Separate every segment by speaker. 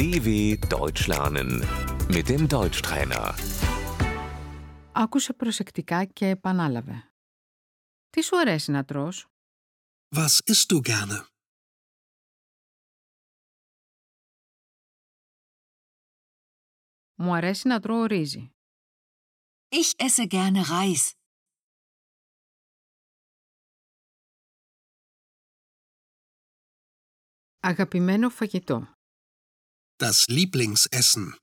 Speaker 1: DW Deutsch lernen mit dem Deutschtrainer.
Speaker 2: Άκουσε προσεκτικά και επανάλαβε. Τι σου αρέσει να τρως;
Speaker 3: Was isst du gerne?
Speaker 2: Μου αρέσει να τρώω ρύζι.
Speaker 4: Ich esse gerne Reis.
Speaker 2: Αγαπημένο φαγητό.
Speaker 3: Das Lieblingsessen.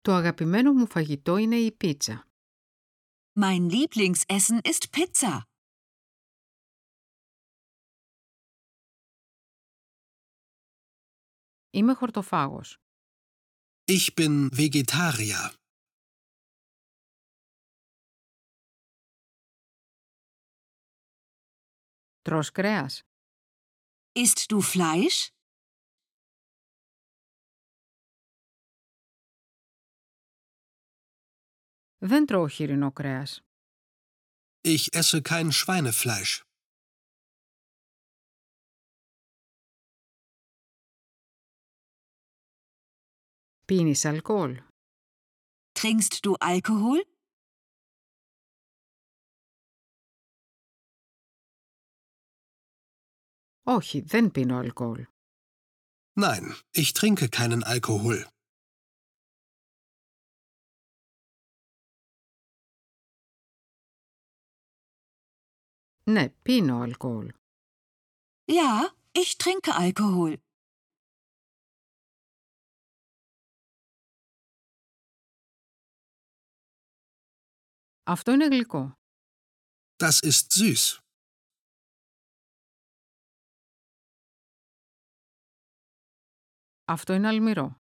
Speaker 2: Το αγαπημένο μου φαγητό είναι η πίτσα.
Speaker 4: Mein Lieblingsessen ist Pizza.
Speaker 2: Είμαι χορτοφάγος.
Speaker 3: Ich bin Vegetarier.
Speaker 2: Τρως κρέας.
Speaker 4: Isst du Fleisch?
Speaker 2: Δεν τρώω χοιρινό κρέας.
Speaker 3: Ich esse kein Schweinefleisch.
Speaker 2: Πίνεις αλκοόλ.
Speaker 4: Trinkst du Alkohol?
Speaker 2: Όχι, δεν πίνω αλκοόλ.
Speaker 3: Nein, ich trinke keinen Alkohol.
Speaker 2: Ναι, πίνω αλκοόλ.
Speaker 4: Ja, ich trinke Alkohol.
Speaker 2: Αυτό είναι γλυκό.
Speaker 3: Das ist süß.
Speaker 2: Αυτό είναι αλμυρό.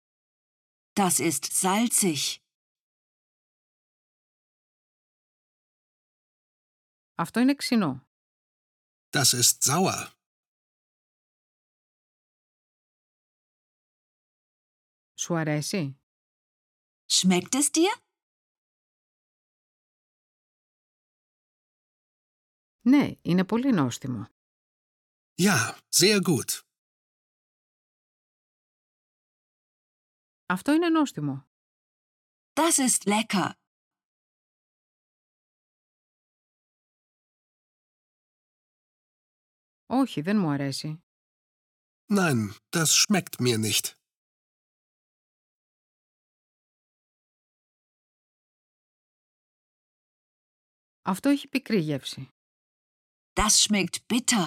Speaker 4: Das ist salzig.
Speaker 2: Αυτό είναι ξινό.
Speaker 3: Das ist sauer.
Speaker 2: Σου αρέσει?
Speaker 4: Schmeckt es dir?
Speaker 2: Ναι, είναι πολύ νόστιμο.
Speaker 3: Ja, sehr gut.
Speaker 2: Αυτό είναι νόστιμο.
Speaker 4: Das ist lecker.
Speaker 2: Όχι, δεν μου αρέσει.
Speaker 3: Nein, das schmeckt mir nicht.
Speaker 2: Αυτό έχει πικρή γεύση.
Speaker 4: Das schmeckt bitter.